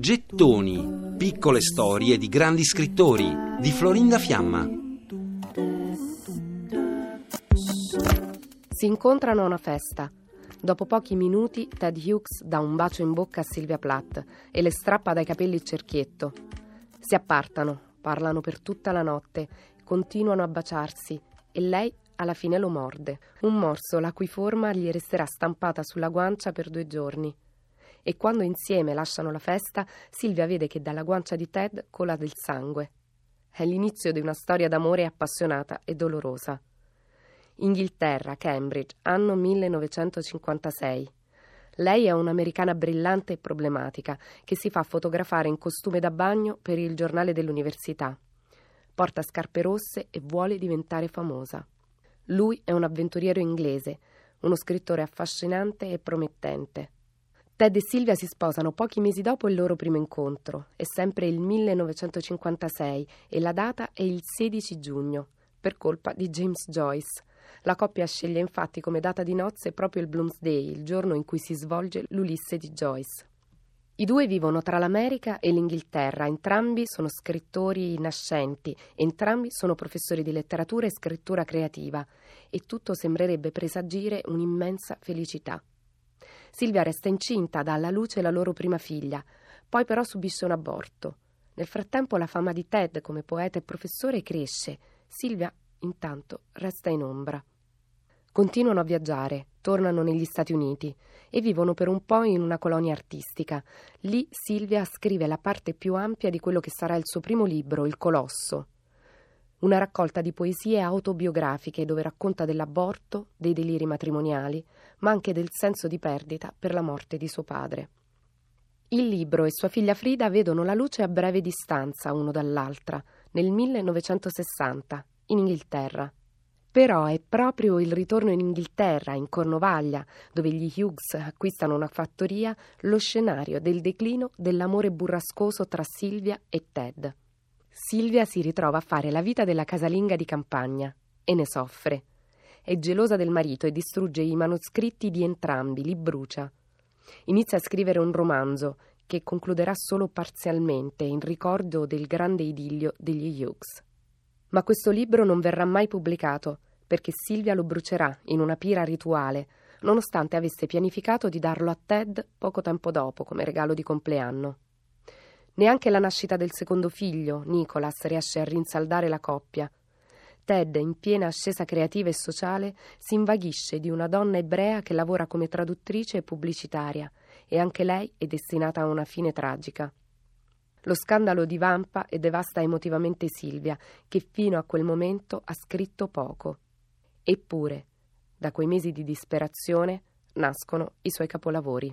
Gettoni, piccole storie di grandi scrittori di Florinda Fiamma. Si incontrano a una festa. Dopo pochi minuti Ted Hughes dà un bacio in bocca a Sylvia Plath e le strappa dai capelli il cerchietto. Si appartano, parlano per tutta la notte, continuano a baciarsi e lei alla fine lo morde. Un morso la cui forma gli resterà stampata sulla guancia per due giorni e quando insieme lasciano la festa, Silvia vede che dalla guancia di Ted cola del sangue. È l'inizio di una storia d'amore appassionata e dolorosa. Inghilterra, Cambridge, anno 1956. Lei è un'americana brillante e problematica che si fa fotografare in costume da bagno per il giornale dell'università. Porta scarpe rosse e vuole diventare famosa. Lui è un avventuriero inglese, uno scrittore affascinante e promettente. Ted e Silvia si sposano pochi mesi dopo il loro primo incontro. È sempre il 1956 e la data è il 16 giugno, per colpa di James Joyce. La coppia sceglie infatti come data di nozze proprio il Bloomsday, il giorno in cui si svolge l'Ulisse di Joyce. I due vivono tra l'America e l'Inghilterra, entrambi sono scrittori nascenti, entrambi sono professori di letteratura e scrittura creativa e tutto sembrerebbe presagire un'immensa felicità. Silvia resta incinta, dà alla luce la loro prima figlia, poi però subisce un aborto. Nel frattempo la fama di Ted come poeta e professore cresce. Silvia, intanto, resta in ombra. Continuano a viaggiare, tornano negli Stati Uniti e vivono per un po' in una colonia artistica. Lì Silvia scrive la parte più ampia di quello che sarà il suo primo libro, Il Colosso. Una raccolta di poesie autobiografiche dove racconta dell'aborto, dei deliri matrimoniali, ma anche del senso di perdita per la morte di suo padre. Il libro e sua figlia Frida vedono la luce a breve distanza uno dall'altra, nel 1960, in Inghilterra. Però è proprio il ritorno in Inghilterra, in Cornovaglia, dove gli Hughes acquistano una fattoria, lo scenario del declino dell'amore burrascoso tra Silvia e Ted. Silvia si ritrova a fare la vita della casalinga di campagna e ne soffre. È gelosa del marito e distrugge i manoscritti di entrambi, li brucia. Inizia a scrivere un romanzo che concluderà solo parzialmente in ricordo del grande idillio degli Hughes. Ma questo libro non verrà mai pubblicato perché Silvia lo brucerà in una pira rituale, nonostante avesse pianificato di darlo a Ted poco tempo dopo come regalo di compleanno. Neanche la nascita del secondo figlio, Nicholas, riesce a rinsaldare la coppia. Ted, in piena ascesa creativa e sociale, si invaghisce di una donna ebrea che lavora come traduttrice e pubblicitaria, e anche lei è destinata a una fine tragica. Lo scandalo divampa e devasta emotivamente Silvia, che fino a quel momento ha scritto poco. Eppure, da quei mesi di disperazione nascono i suoi capolavori.